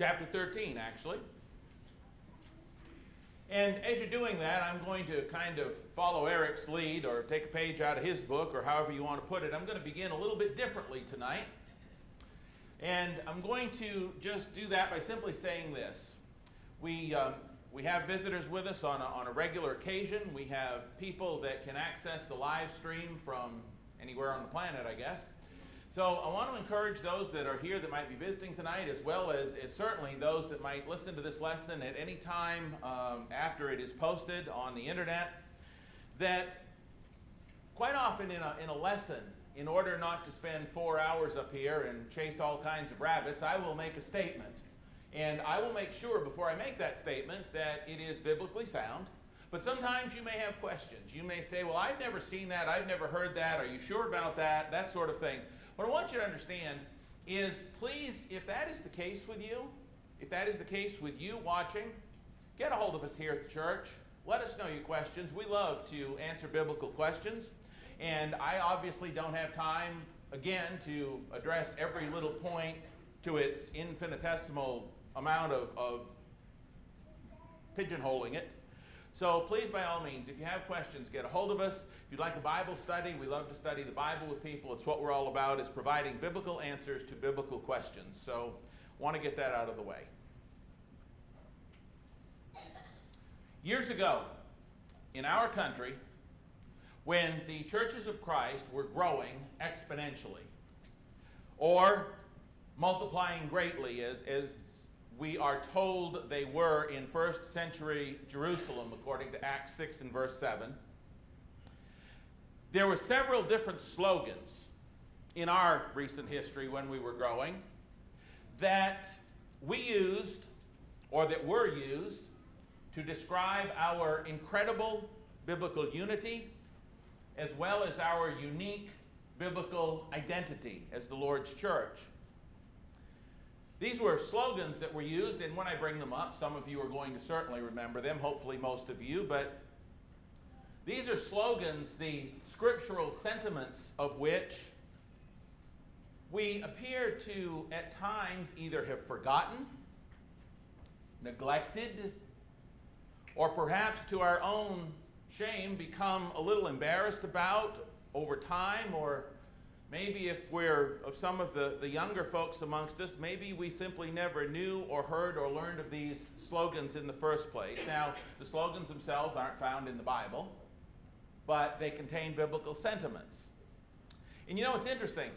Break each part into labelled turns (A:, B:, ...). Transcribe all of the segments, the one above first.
A: chapter 13, actually. And as you're doing that, I'm going to kind of follow Eric's lead or take a page out of his book or however you want to put it. I'm going to begin a little bit differently tonight. And I'm going to just do that by simply saying this. We, um, we have visitors with us on a, on a regular occasion. We have people that can access the live stream from anywhere on the planet, I guess. So I want to encourage those that are here that might be visiting tonight, as well as, as certainly those that might listen to this lesson at any time um, after it is posted on the internet, that quite often in a, in a lesson, in order not to spend four hours up here and chase all kinds of rabbits, I will make a statement. And I will make sure before I make that statement that it is biblically sound. But sometimes you may have questions. You may say, Well, I've never seen that. I've never heard that. Are you sure about that? That sort of thing. What I want you to understand is please, if that is the case with you, if that is the case with you watching, get a hold of us here at the church. Let us know your questions. We love to answer biblical questions. And I obviously don't have time, again, to address every little point to its infinitesimal amount of, of pigeonholing it. So please, by all means, if you have questions, get a hold of us. If you'd like a Bible study, we love to study the Bible with people. It's what we're all about, is providing biblical answers to biblical questions. So want to get that out of the way. Years ago, in our country, when the churches of Christ were growing exponentially, or multiplying greatly, as, as we are told they were in first century Jerusalem, according to Acts 6 and verse 7. There were several different slogans in our recent history when we were growing that we used or that were used to describe our incredible biblical unity as well as our unique biblical identity as the Lord's church. These were slogans that were used, and when I bring them up, some of you are going to certainly remember them, hopefully, most of you, but these are slogans, the scriptural sentiments of which we appear to, at times, either have forgotten, neglected, or perhaps to our own shame become a little embarrassed about over time or Maybe if we're of some of the, the younger folks amongst us, maybe we simply never knew or heard or learned of these slogans in the first place. Now, the slogans themselves aren't found in the Bible, but they contain biblical sentiments. And you know, it's interesting.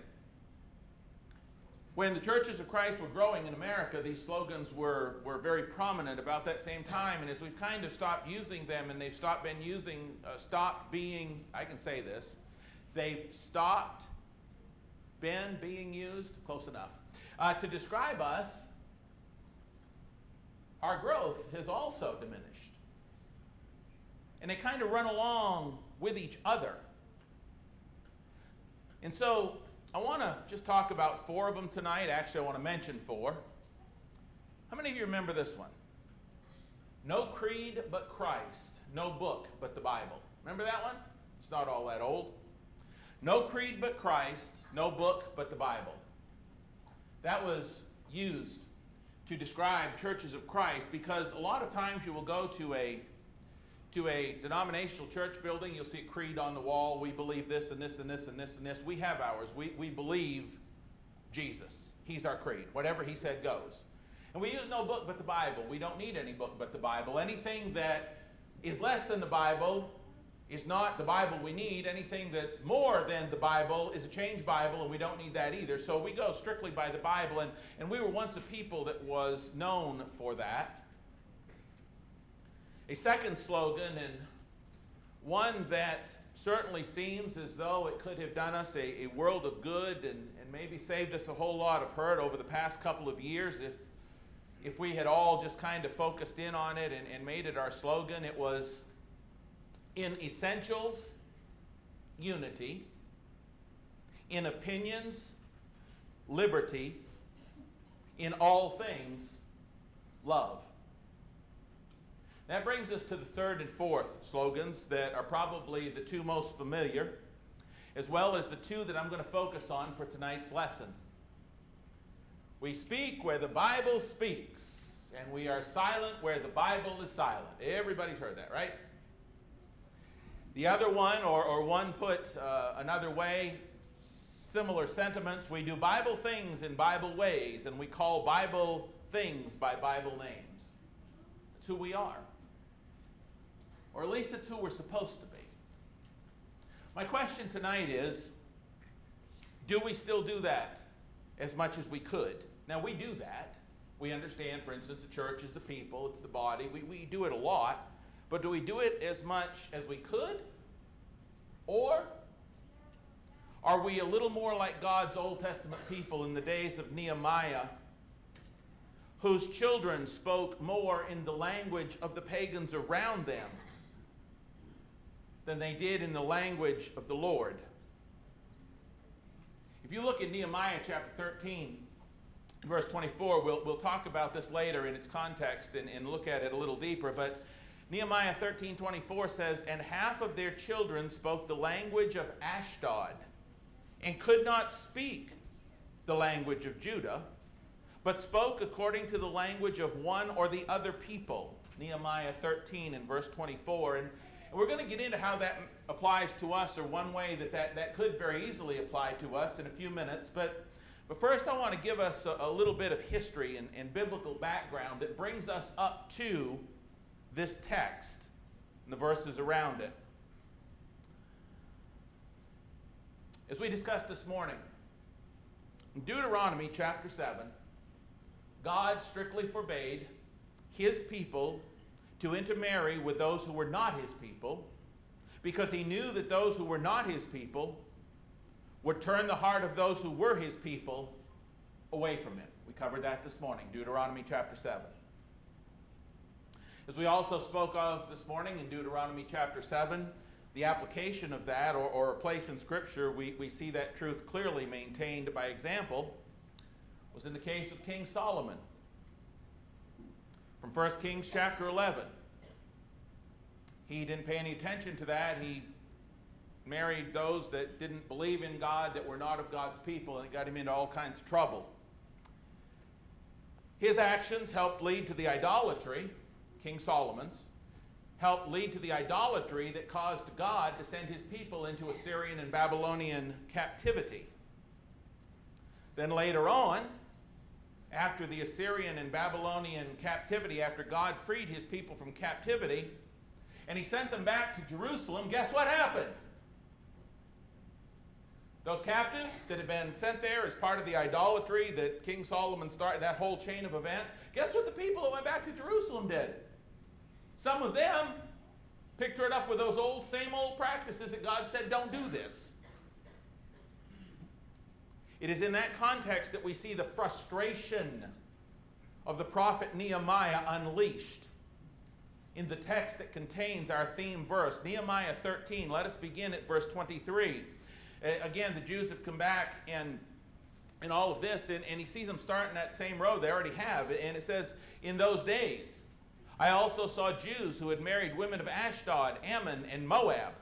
A: When the churches of Christ were growing in America, these slogans were, were very prominent about that same time. And as we've kind of stopped using them and they've stopped been using, uh, stopped being, I can say this, they've stopped been being used, close enough, uh, to describe us, our growth has also diminished. And they kind of run along with each other. And so I want to just talk about four of them tonight. Actually, I want to mention four. How many of you remember this one? No creed but Christ, no book but the Bible. Remember that one? It's not all that old. No creed but Christ, no book but the Bible. That was used to describe churches of Christ because a lot of times you will go to a to a denominational church building, you'll see a creed on the wall. We believe this and this and this and this and this. We have ours. We, we believe Jesus. He's our creed. Whatever he said goes. And we use no book but the Bible. We don't need any book but the Bible. Anything that is less than the Bible is not the Bible we need. Anything that's more than the Bible is a changed Bible, and we don't need that either. So we go strictly by the Bible, and, and we were once a people that was known for that. A second slogan, and one that certainly seems as though it could have done us a, a world of good and, and maybe saved us a whole lot of hurt over the past couple of years if, if we had all just kind of focused in on it and, and made it our slogan. It was in essentials, unity. In opinions, liberty. In all things, love. That brings us to the third and fourth slogans that are probably the two most familiar, as well as the two that I'm going to focus on for tonight's lesson. We speak where the Bible speaks, and we are silent where the Bible is silent. Everybody's heard that, right? The other one, or, or one put uh, another way, similar sentiments. We do Bible things in Bible ways, and we call Bible things by Bible names. It's who we are. Or at least it's who we're supposed to be. My question tonight is do we still do that as much as we could? Now, we do that. We understand, for instance, the church is the people, it's the body. We, we do it a lot. But do we do it as much as we could? Or are we a little more like God's Old Testament people in the days of Nehemiah, whose children spoke more in the language of the pagans around them than they did in the language of the Lord? If you look at Nehemiah chapter 13, verse 24, we'll, we'll talk about this later in its context and, and look at it a little deeper, but Nehemiah 13 24 says, And half of their children spoke the language of Ashdod and could not speak the language of Judah, but spoke according to the language of one or the other people. Nehemiah 13 and verse 24. And we're going to get into how that applies to us, or one way that that, that could very easily apply to us in a few minutes. But, but first, I want to give us a, a little bit of history and, and biblical background that brings us up to this text and the verses around it. As we discussed this morning, in Deuteronomy chapter 7, God strictly forbade his people to intermarry with those who were not his people because he knew that those who were not his people would turn the heart of those who were his people away from him. We covered that this morning, Deuteronomy chapter 7. As we also spoke of this morning in Deuteronomy chapter 7, the application of that, or, or a place in Scripture, we, we see that truth clearly maintained by example, was in the case of King Solomon. From 1 Kings chapter 11. He didn't pay any attention to that. He married those that didn't believe in God, that were not of God's people, and it got him into all kinds of trouble. His actions helped lead to the idolatry King Solomon's, helped lead to the idolatry that caused God to send his people into Assyrian and Babylonian captivity. Then later on, after the Assyrian and Babylonian captivity, after God freed his people from captivity, and he sent them back to Jerusalem, guess what happened? Those captives that had been sent there as part of the idolatry that King Solomon started, that whole chain of events, guess what the people that went back to Jerusalem did? Some of them picked right up with those old, same old practices that God said, don't do this. It is in that context that we see the frustration of the prophet Nehemiah unleashed in the text that contains our theme verse. Nehemiah 13, let us begin at verse 23. Again, the Jews have come back and in all of this, and, and he sees them starting that same road they already have. And it says, In those days, I also saw Jews who had married women of Ashdod, Ammon, and Moab.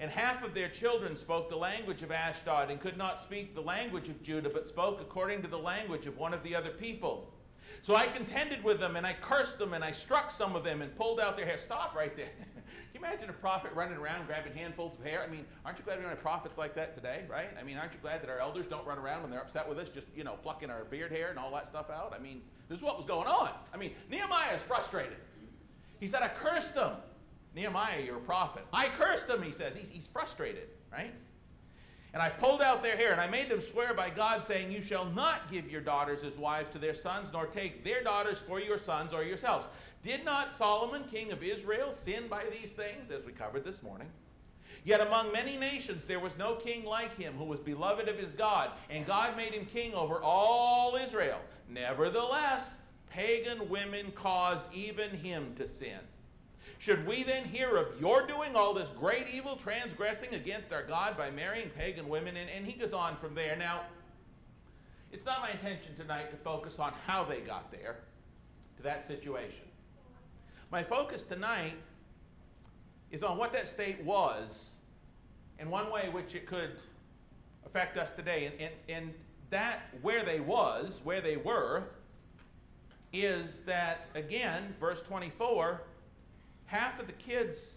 A: And half of their children spoke the language of Ashdod and could not speak the language of Judah, but spoke according to the language of one of the other people. So I contended with them and I cursed them and I struck some of them and pulled out their hair. Stop right there. Can you imagine a prophet running around grabbing handfuls of hair? I mean, aren't you glad we don't have prophets like that today, right? I mean, aren't you glad that our elders don't run around when they're upset with us, just, you know, plucking our beard hair and all that stuff out? I mean, this is what was going on. I mean, Nehemiah is frustrated. He said, I cursed them. Nehemiah, you're a prophet. I cursed them, he says. He's, he's frustrated, right? And I pulled out their hair, and I made them swear by God, saying, You shall not give your daughters as wives to their sons, nor take their daughters for your sons or yourselves. Did not Solomon, king of Israel, sin by these things, as we covered this morning? Yet among many nations there was no king like him who was beloved of his God, and God made him king over all Israel. Nevertheless, pagan women caused even him to sin. Should we then hear of your doing all this great evil, transgressing against our God by marrying pagan women? And, and he goes on from there. Now, it's not my intention tonight to focus on how they got there, to that situation. My focus tonight is on what that state was and one way which it could affect us today. And, and, and that where they was, where they were, is that again, verse 24, half of the kids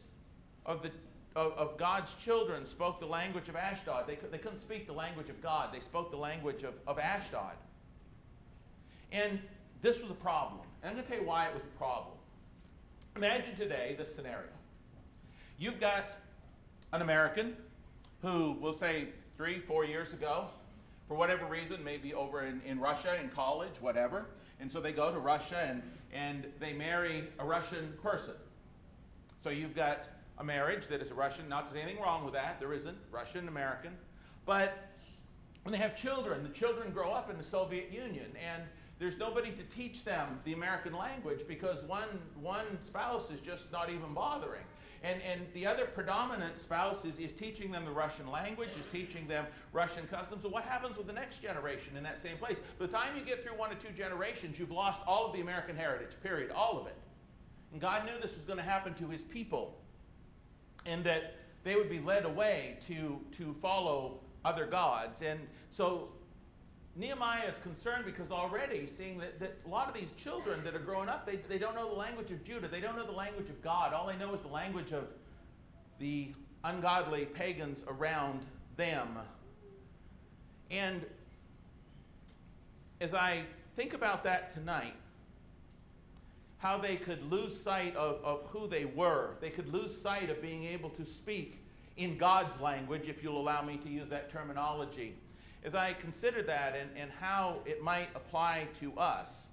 A: of the of, of, God's children spoke the language of Ashdod. They, they couldn't speak the language of God. They spoke the language of, of Ashdod. And this was a problem. And I'm going to tell you why it was a problem. Imagine today this scenario. You've got an American who, we'll say three, four years ago, for whatever reason, maybe over in, in Russia, in college, whatever. And so they go to Russia and, and they marry a Russian person. So you've got a marriage that is Russian, not there's anything wrong with that, there isn't, Russian American. But when they have children, the children grow up in the Soviet Union and there's nobody to teach them the American language because one, one spouse is just not even bothering. And, and the other predominant spouse is, is teaching them the Russian language, is teaching them Russian customs. So, what happens with the next generation in that same place? By the time you get through one or two generations, you've lost all of the American heritage, period, all of it. And God knew this was going to happen to his people, and that they would be led away to, to follow other gods. And so Nehemiah is concerned because already seeing that, that a lot of these children that are growing up, they, they don't know the language of Judah. They don't know the language of God. All they know is the language of the ungodly pagans around them. And as I think about that tonight, how they could lose sight of, of who they were, they could lose sight of being able to speak in God's language, if you'll allow me to use that terminology as I consider that and, and how it might apply to us,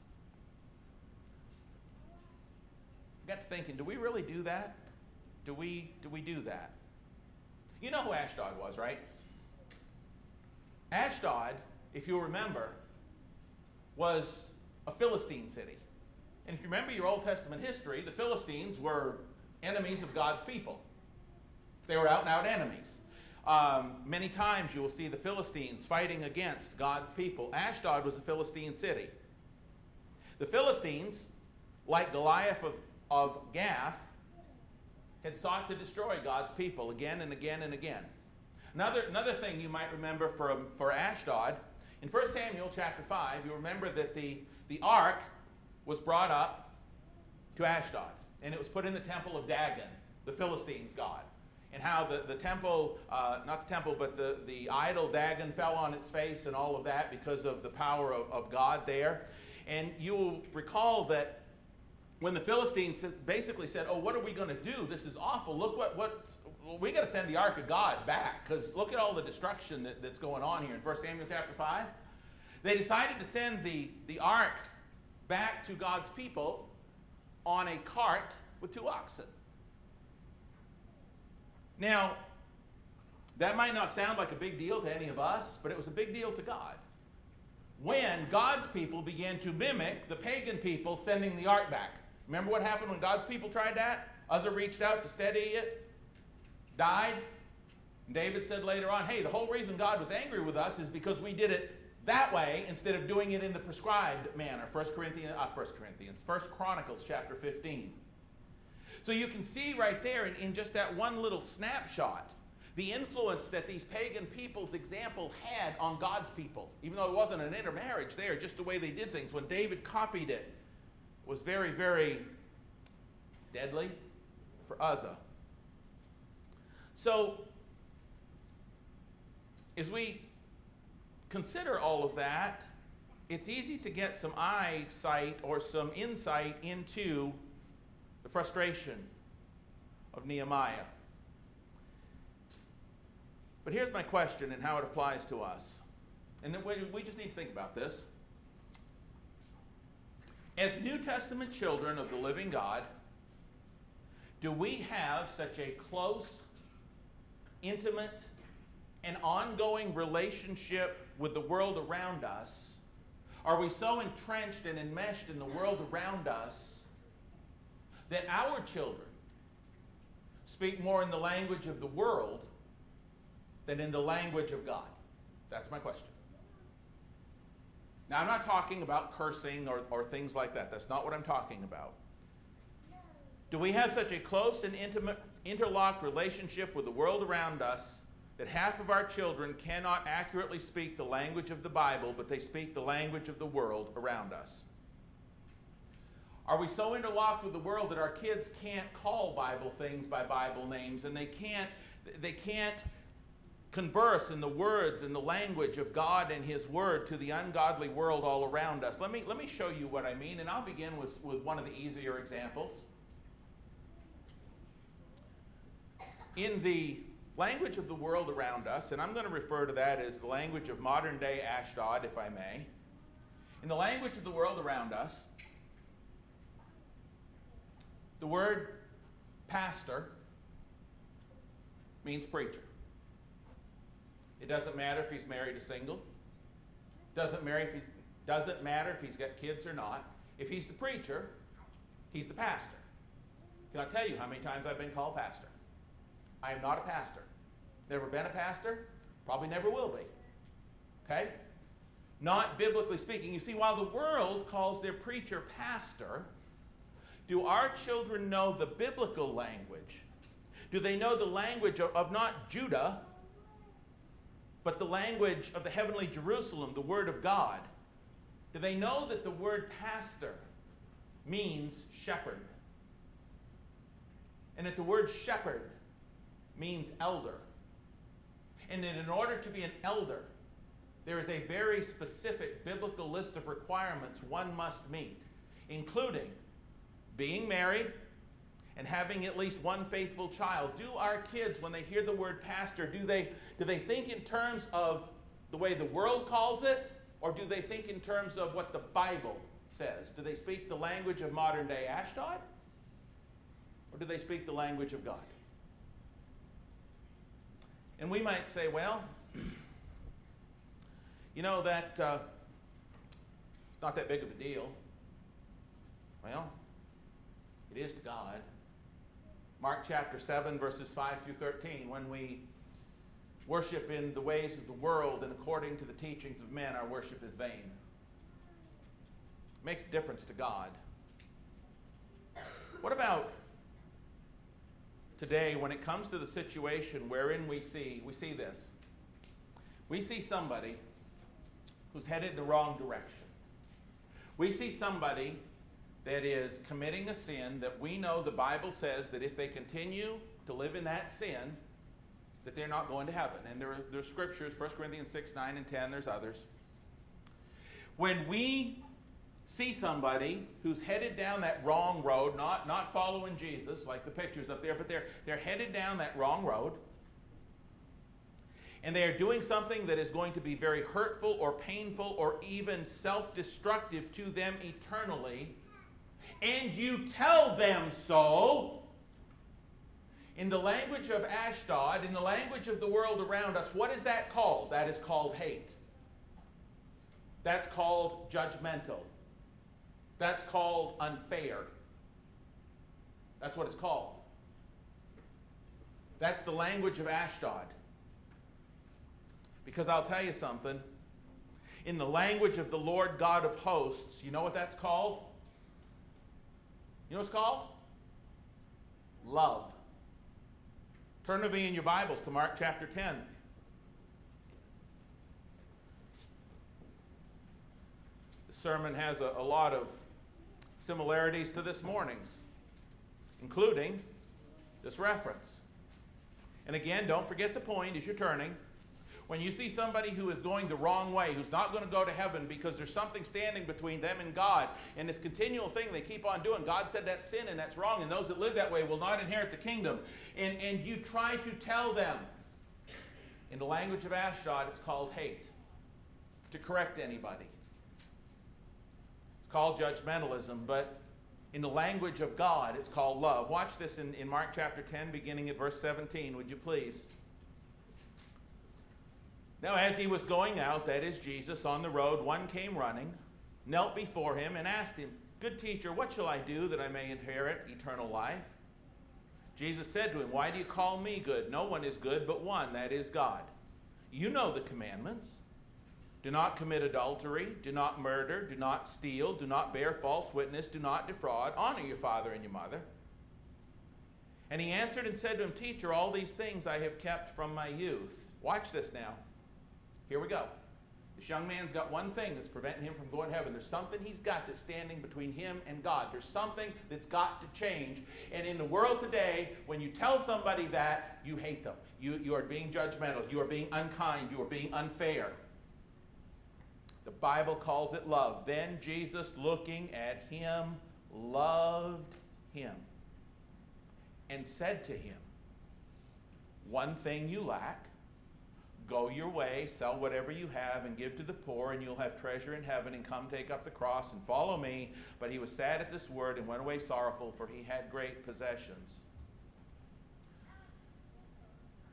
A: I got to thinking, do we really do that? Do we, do we do that? You know who Ashdod was, right? Ashdod, if you'll remember, was a Philistine city. And if you remember your Old Testament history, the Philistines were enemies of God's people. They were out and out enemies. Um, many times you will see the Philistines fighting against God's people. Ashdod was a Philistine city. The Philistines, like Goliath of, of Gath, had sought to destroy God's people again and again and again. Another, another thing you might remember for, for Ashdod, in 1 Samuel chapter 5, you remember that the, the ark was brought up to Ashdod, and it was put in the temple of Dagon, the Philistines' god and how the, the temple, uh, not the temple, but the, the idol Dagon fell on its face and all of that because of the power of, of God there. And you will recall that when the Philistines basically said, Oh, what are we going to do? This is awful. Look what, what we got to send the ark of God back because look at all the destruction that, that's going on here in 1 Samuel chapter 5. They decided to send the, the ark back to God's people on a cart with two oxen. Now, that might not sound like a big deal to any of us, but it was a big deal to God. When God's people began to mimic the pagan people sending the ark back. Remember what happened when God's people tried that? Uzzah reached out to steady it, died. David said later on, hey, the whole reason God was angry with us is because we did it that way instead of doing it in the prescribed manner. 1 Corinthians, uh, 1 Corinthians, 1 Chronicles chapter 15. So you can see right there in, in just that one little snapshot the influence that these pagan people's example had on God's people. Even though it wasn't an intermarriage there, just the way they did things. When David copied it, was very, very deadly for Uzzah. So, as we consider all of that, it's easy to get some eyesight or some insight into the frustration of Nehemiah. But here's my question and how it applies to us. And we just need to think about this. As New Testament children of the living God, do we have such a close, intimate, and ongoing relationship with the world around us? Are we so entrenched and enmeshed in the world around us that our children speak more in the language of the world than in the language of God? That's my question. Now, I'm not talking about cursing or, or things like that. That's not what I'm talking about. Do we have such a close and intimate, interlocked relationship with the world around us that half of our children cannot accurately speak the language of the Bible, but they speak the language of the world around us? Are we so interlocked with the world that our kids can't call Bible things by Bible names and they can't, they can't converse in the words and the language of God and His Word to the ungodly world all around us? Let me, let me show you what I mean, and I'll begin with, with one of the easier examples. In the language of the world around us, and I'm going to refer to that as the language of modern day Ashdod, if I may. In the language of the world around us, the word pastor means preacher. It doesn't matter if he's married or single. Doesn't matter if he doesn't matter if he's got kids or not. If he's the preacher, he's the pastor. Can I tell you how many times I've been called pastor? I am not a pastor. Never been a pastor. Probably never will be. Okay? Not biblically speaking. You see, while the world calls their preacher pastor, do our children know the biblical language? Do they know the language of, of not Judah, but the language of the heavenly Jerusalem, the Word of God? Do they know that the word pastor means shepherd? And that the word shepherd means elder? And that in order to be an elder, there is a very specific biblical list of requirements one must meet, including being married, and having at least one faithful child. Do our kids, when they hear the word pastor, do they, do they think in terms of the way the world calls it, or do they think in terms of what the Bible says? Do they speak the language of modern day Ashdod, or do they speak the language of God? And we might say, well, you know, that uh, it's not that big of a deal. Well, it is to God. Mark chapter 7, verses 5 through 13. When we worship in the ways of the world and according to the teachings of men, our worship is vain. It makes a difference to God. What about today when it comes to the situation wherein we see we see this? We see somebody who's headed the wrong direction. We see somebody that is committing a sin that we know the Bible says that if they continue to live in that sin, that they're not going to heaven. And there are, there are scriptures, 1 Corinthians 6, 9, and 10, there's others. When we see somebody who's headed down that wrong road, not, not following Jesus, like the pictures up there, but they're, they're headed down that wrong road, and they are doing something that is going to be very hurtful or painful or even self destructive to them eternally, and you tell them so, in the language of Ashdod, in the language of the world around us, what is that called? That is called hate. That's called judgmental. That's called unfair. That's what it's called. That's the language of Ashdod. Because I'll tell you something. In the language of the Lord God of hosts, you know what that's called? You know what it's called? Love. Turn to me in your Bibles to Mark chapter 10. The sermon has a, a lot of similarities to this morning's, including this reference. And again, don't forget the point as you're turning. When you see somebody who is going the wrong way, who's not going to go to heaven because there's something standing between them and God, and this continual thing they keep on doing, God said that's sin and that's wrong, and those that live that way will not inherit the kingdom. And, and you try to tell them, in the language of Ashdod, it's called hate, to correct anybody. It's called judgmentalism, but in the language of God, it's called love. Watch this in, in Mark chapter 10, beginning at verse 17, would you please? Now, as he was going out, that is Jesus, on the road, one came running, knelt before him, and asked him, Good teacher, what shall I do that I may inherit eternal life? Jesus said to him, Why do you call me good? No one is good but one, that is God. You know the commandments. Do not commit adultery, do not murder, do not steal, do not bear false witness, do not defraud, honor your father and your mother. And he answered and said to him, Teacher, all these things I have kept from my youth. Watch this now. Here we go. This young man's got one thing that's preventing him from going to heaven. There's something he's got that's standing between him and God. There's something that's got to change. And in the world today, when you tell somebody that, you hate them. You, you are being judgmental. You are being unkind. You are being unfair. The Bible calls it love. Then Jesus, looking at him, loved him and said to him, One thing you lack Go your way, sell whatever you have, and give to the poor, and you'll have treasure in heaven, and come take up the cross and follow me. But he was sad at this word and went away sorrowful, for he had great possessions.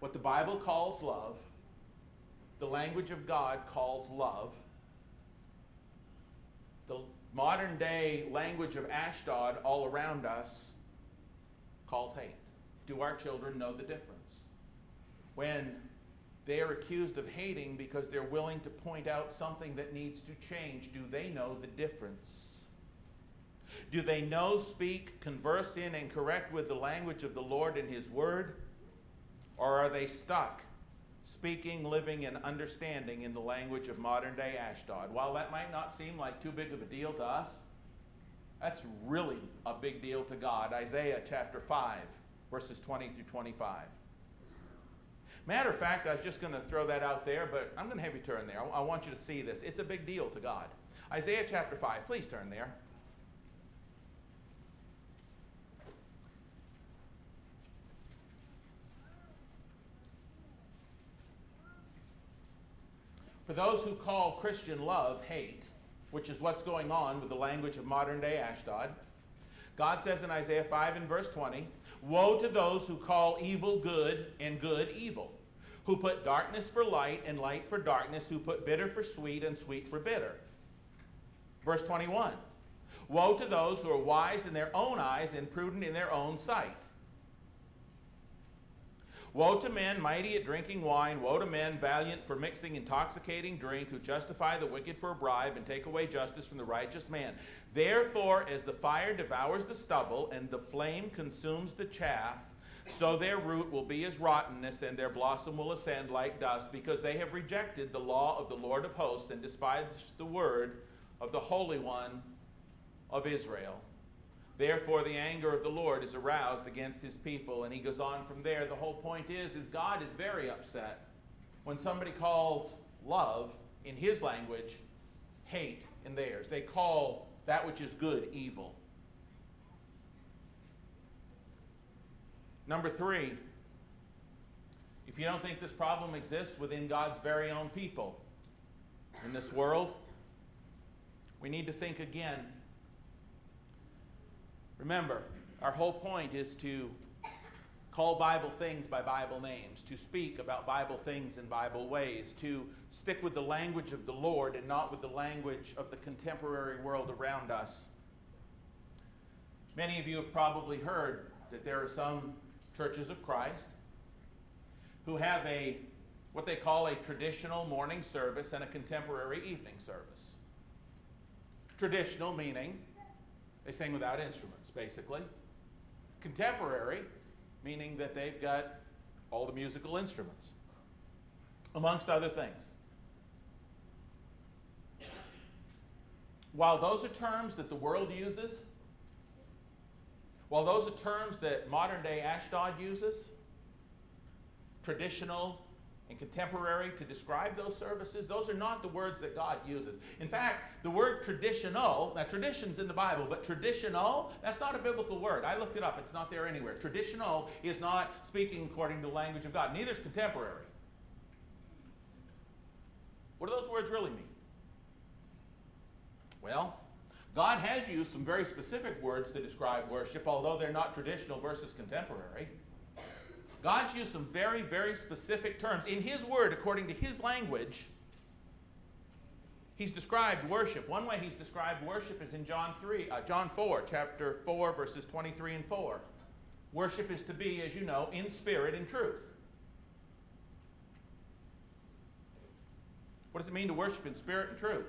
A: What the Bible calls love, the language of God calls love, the modern day language of Ashdod all around us calls hate. Do our children know the difference? When they are accused of hating because they're willing to point out something that needs to change. Do they know the difference? Do they know, speak, converse in, and correct with the language of the Lord and His Word? Or are they stuck speaking, living, and understanding in the language of modern day Ashdod? While that might not seem like too big of a deal to us, that's really a big deal to God. Isaiah chapter 5, verses 20 through 25. Matter of fact, I was just going to throw that out there, but I'm going to have you turn there. I, want you to see this. It's a big deal to God. Isaiah chapter 5. Please turn there. For those who call Christian love hate, which is what's going on with the language of modern day Ashdod, God says in Isaiah 5 and verse 20, Woe to those who call evil good and good evil, who put darkness for light and light for darkness, who put bitter for sweet and sweet for bitter. Verse 21 Woe to those who are wise in their own eyes and prudent in their own sight. Woe to men mighty at drinking wine, woe to men valiant for mixing intoxicating drink, who justify the wicked for a bribe and take away justice from the righteous man. Therefore, as the fire devours the stubble and the flame consumes the chaff, so their root will be as rottenness, and their blossom will ascend like dust, because they have rejected the law of the Lord of hosts and despised the word of the Holy One of Israel. Therefore, the anger of the Lord is aroused against his people. And he goes on from there. The whole point is, is God is very upset when somebody calls love in his language hate in theirs. They call that which is good evil. Number three, if you don't think this problem exists within God's very own people in this world, we need to think again Remember, our whole point is to call Bible things by Bible names, to speak about Bible things in Bible ways, to stick with the language of the Lord and not with the language of the contemporary world around us. Many of you have probably heard that there are some churches of Christ who have a what they call a traditional morning service and a contemporary evening service. Traditional meaning they sing without instruments basically. Contemporary, meaning that they've got all the musical instruments, amongst other things. While those are terms that the world uses, while those are terms that modern day Ashdod uses, traditional, and contemporary to describe those services, those are not the words that God uses. In fact, the word traditional, now tradition's in the Bible, but traditional, that's not a biblical word. I looked it up, it's not there anywhere. Traditional is not speaking according to the language of God, neither is contemporary. What do those words really mean? Well, God has used some very specific words to describe worship, although they're not traditional versus contemporary. God's used some very, very specific terms. In His Word, according to His language, He's described worship. One way He's described worship is in John 3, uh, John 4, chapter 4, verses 23 and 4. Worship is to be, as you know, in spirit and truth. What does it mean to worship in spirit and truth?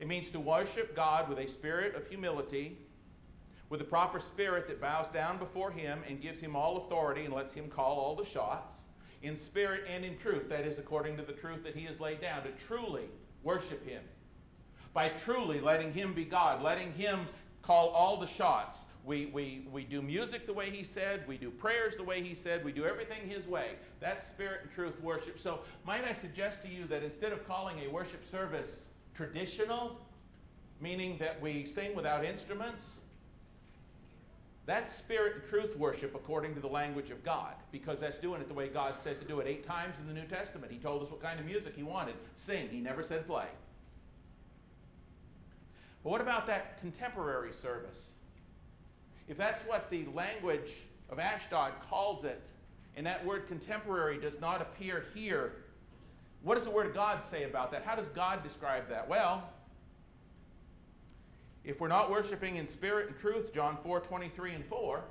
A: It means to worship God with a spirit of humility with a proper spirit that bows down before him and gives him all authority and lets him call all the shots. in spirit and in truth, that is, according to the truth that He has laid down, to truly worship Him. By truly letting Him be God, letting Him call all the shots. We, we, we do music the way He said, we do prayers the way He said, we do everything His way. That's spirit and truth worship. So, might I suggest to you that instead of calling a worship service traditional, meaning that we sing without instruments, that's spirit and truth worship according to the language of God, because that's doing it the way God said to do it. Eight times in the New Testament, He told us what kind of music He wanted. Sing. He never said play. But what about that contemporary service? If that's what the language of Ashdod calls it, and that word contemporary does not appear here, what does the Word of God say about that? How does God describe that? Well, if we're not worshiping in spirit and truth, John 4 23 and 4,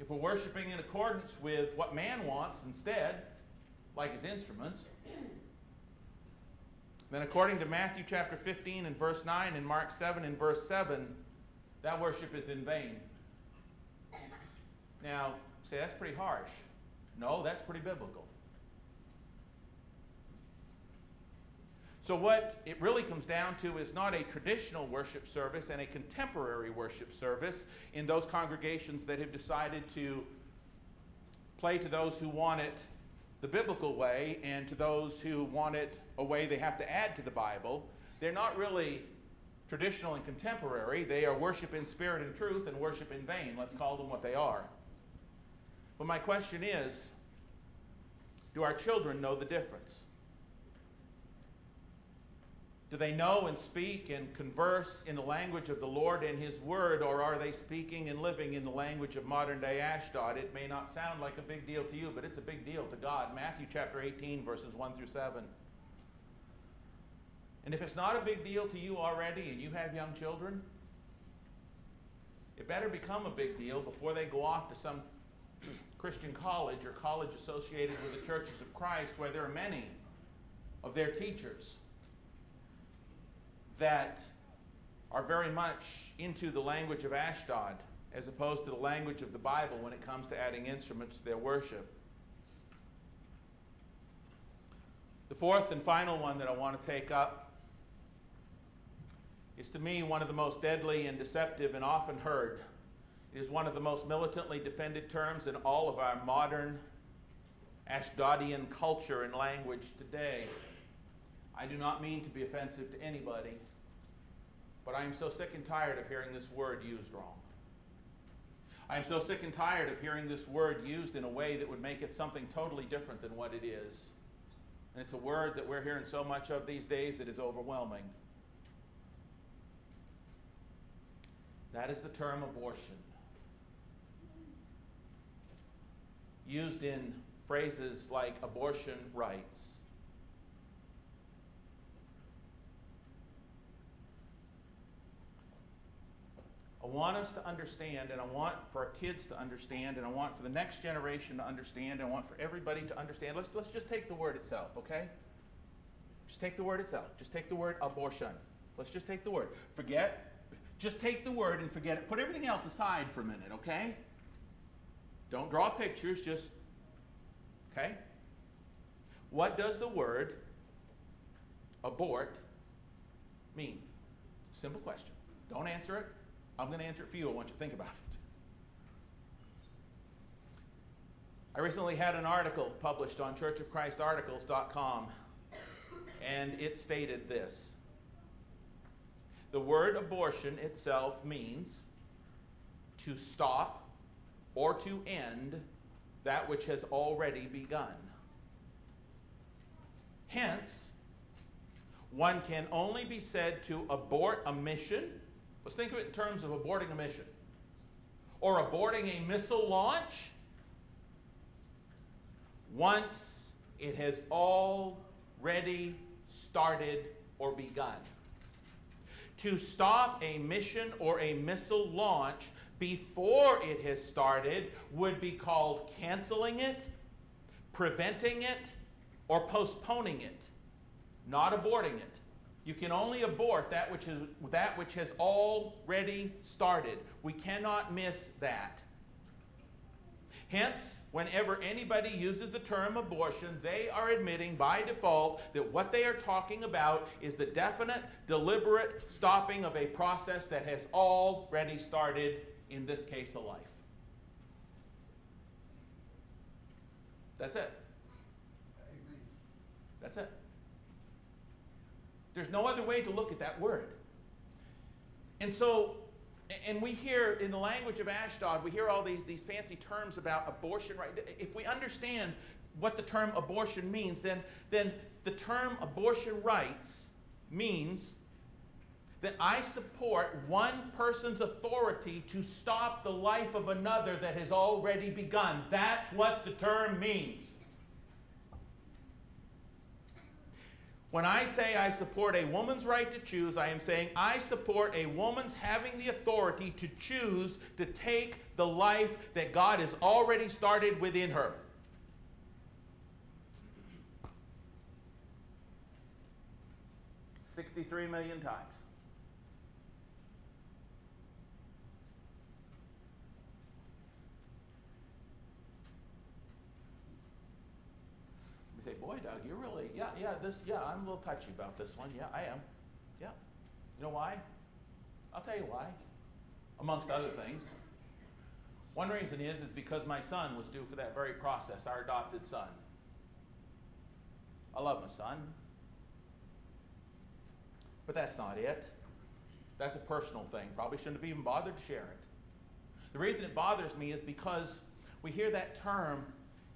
A: if we're worshiping in accordance with what man wants instead, like his instruments, then according to Matthew chapter 15 and verse 9 and Mark 7 and verse 7, that worship is in vain. Now, say that's pretty harsh. No, that's pretty biblical. So, what it really comes down to is not a traditional worship service and a contemporary worship service in those congregations that have decided to play to those who want it the biblical way and to those who want it a way they have to add to the Bible. They're not really traditional and contemporary. They are worship in spirit and truth and worship in vain. Let's call them what they are. But my question is do our children know the difference? Do they know and speak and converse in the language of the Lord and His Word, or are they speaking and living in the language of modern day Ashdod? It may not sound like a big deal to you, but it's a big deal to God. Matthew chapter 18, verses 1 through 7. And if it's not a big deal to you already and you have young children, it better become a big deal before they go off to some Christian college or college associated with the churches of Christ where there are many of their teachers that are very much into the language of Ashdod as opposed to the language of the Bible when it comes to adding instruments to their worship. The fourth and final one that I want to take up is to me one of the most deadly and deceptive and often heard. It is one of the most militantly defended terms in all of our modern Ashdodian culture and language today. I do not mean to be offensive to anybody, but I am so sick and tired of hearing this word used wrong. I am so sick and tired of hearing this word used in a way that would make it something totally different than what it is. And it's a word that we're hearing so much of these days that is overwhelming. That is the term abortion. Used in phrases like abortion rights I want us to understand, and I want for our kids to understand, and I want for the next generation to understand, and I want for everybody to understand. Let's, let's just take the word itself, okay? Just take the word itself. Just take the word abortion. Let's just take the word. Forget, just take the word and forget it. Put everything else aside for a minute, okay? Don't draw pictures, just, okay? What does the word abort mean? Simple question. Don't answer it. I'm going to answer it for you. I want you to think about it. I recently had an article published on churchofchristarticles.com, and it stated this The word abortion itself means to stop or to end that which has already begun. Hence, one can only be said to abort a mission Let's think of it in terms of aborting a mission or aborting a missile launch once it has already started or begun. To stop a mission or a missile launch before it has started would be called canceling it, preventing it, or postponing it, not aborting it. You can only abort that which, is, that which has already started. We cannot miss that. Hence, whenever anybody uses the term abortion, they are admitting by default that what they are talking about is the definite, deliberate stopping of a process that has already started, in this case, a life. That's it. That's it. There's no other way to look at that word. And so, and we hear in the language of Ashdod, we hear all these, these fancy terms about abortion right. If we understand what the term abortion means, then, then the term abortion rights means that I support one person's authority to stop the life of another that has already begun. That's what the term means. When I say I support a woman's right to choose, I am saying I support a woman's having the authority to choose to take the life that God has already started within her. Sixty-three million times. say, boy, Doug, you're really, yeah, yeah, this, yeah, I'm a little touchy about this one. Yeah, I am. Yeah. You know why? I'll tell you why, amongst other things. One reason is, is because my son was due for that very process, our adopted son. I love my son. But that's not it. That's a personal thing. Probably shouldn't have even bothered to share it. The reason it bothers me is because we hear that term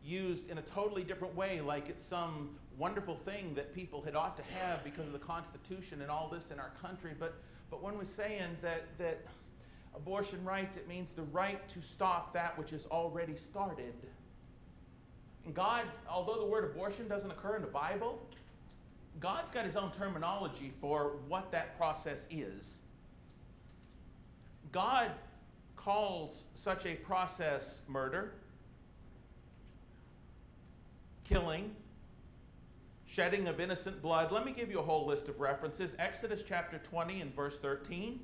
A: used in a totally different way, like it's some wonderful thing that people had ought to have because of the Constitution and all this in our country. But, but when we're saying that, that abortion rights, it means the right to stop that which has already started. And God, although the word abortion doesn't occur in the Bible, God's got his own terminology for what that process is. God calls such a process murder killing, shedding of innocent blood. Let me give you a whole list of references. Exodus chapter 20 and verse 13,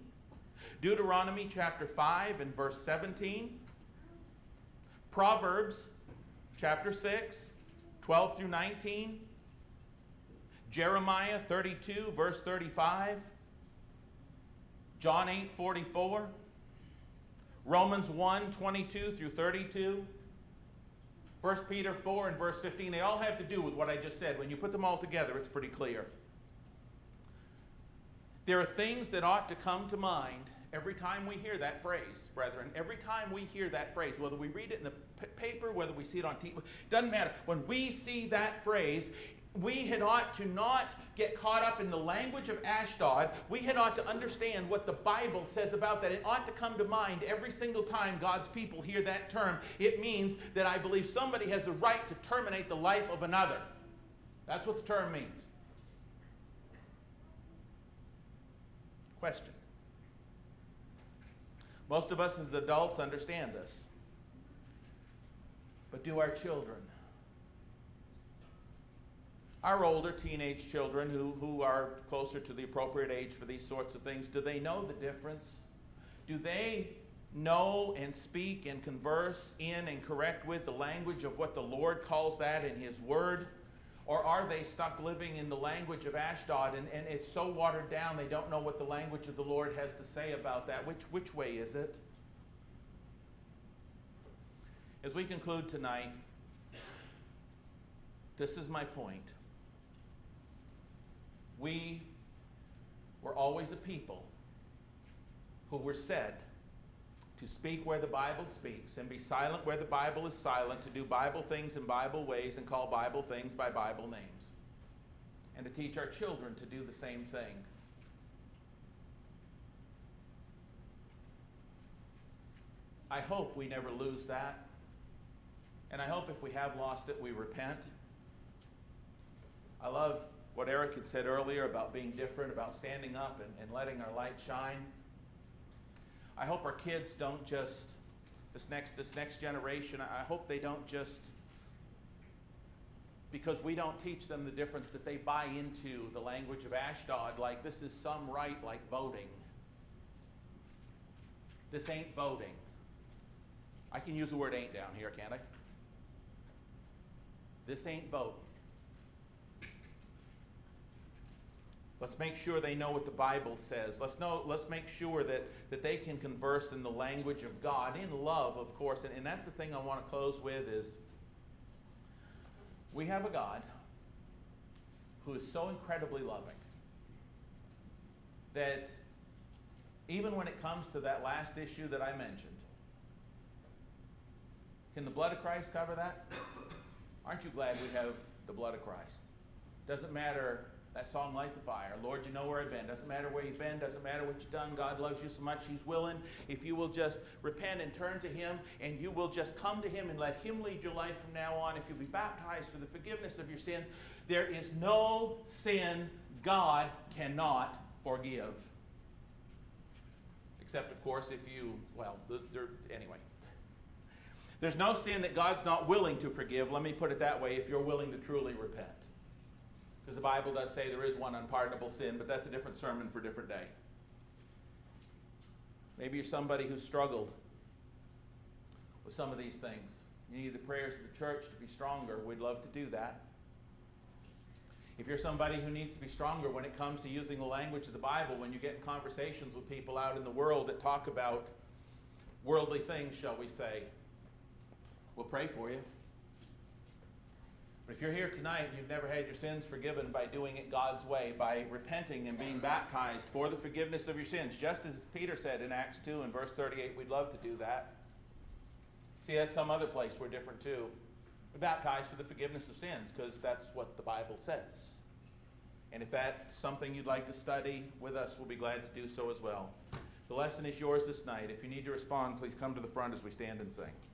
A: Deuteronomy chapter 5 and verse 17, Proverbs chapter 6, 12 through 19, Jeremiah 32, verse 35, John 8, 44, Romans 1, 22 through 32. 1 Peter 4 and verse 15, they all have to do with what I just said. When you put them all together, it's pretty clear. There are things that ought to come to mind every time we hear that phrase, brethren. Every time we hear that phrase, whether we read it in the paper, whether we see it on TV, doesn't matter. When we see that phrase, we had ought to not get caught up in the language of Ashdod. We had ought to understand what the Bible says about that. It ought to come to mind every single time God's people hear that term. It means that I believe somebody has the right to terminate the life of another. That's what the term means. Question. Most of us as adults understand this. But do our children? Our older teenage children who, who are closer to the appropriate age for these sorts of things, do they know the difference? Do they know and speak and converse in and correct with the language of what the Lord calls that in His Word? Or are they stuck living in the language of Ashdod and, and it's so watered down they don't know what the language of the Lord has to say about that? Which, which way is it? As we conclude tonight, this is my point. We were always a people who were said to speak where the Bible speaks and be silent where the Bible is silent, to do Bible things in Bible ways and call Bible things by Bible names, and to teach our children to do the same thing. I hope we never lose that. And I hope if we have lost it, we repent. I love what Eric had said earlier about being different, about standing up and, and letting our light shine. I hope our kids don't just, this next, this next generation, I hope they don't just, because we don't teach them the difference, that they buy into the language of Ashdod like this is some right like voting. This ain't voting. I can use the word ain't down here, can't I? This ain't vote. Let's make sure they know what the Bible says. Let's know, let's make sure that, that they can converse in the language of God, in love, of course. And, and that's the thing I want to close with is we have a God who is so incredibly loving that even when it comes to that last issue that I mentioned, can the blood of Christ cover that? Aren't you glad we have the blood of Christ? Doesn't matter that song, Light the Fire. Lord, you know where I've been. Doesn't matter where you've been. Doesn't matter what you've done. God loves you so much. He's willing. If you will just repent and turn to Him, and you will just come to Him and let Him lead your life from now on, if you'll be baptized for the forgiveness of your sins, there is no sin God cannot forgive. Except, of course, if you, well, there, anyway. There's no sin that God's not willing to forgive. Let me put it that way if you're willing to truly repent. Because the Bible does say there is one unpardonable sin, but that's a different sermon for a different day. Maybe you're somebody who struggled with some of these things. You need the prayers of the church to be stronger. We'd love to do that. If you're somebody who needs to be stronger when it comes to using the language of the Bible, when you get in conversations with people out in the world that talk about worldly things, shall we say, we'll pray for you. But if you're here tonight and you've never had your sins forgiven by doing it God's way, by repenting and being baptized for the forgiveness of your sins, just as Peter said in Acts 2 and verse 38, we'd love to do that. See, that's some other place we're different too. We're baptized for the forgiveness of sins because that's what the Bible says. And if that's something you'd like to study with us, we'll be glad to do so as well. The lesson is yours this night. If you need to respond, please come to the front as we stand and sing.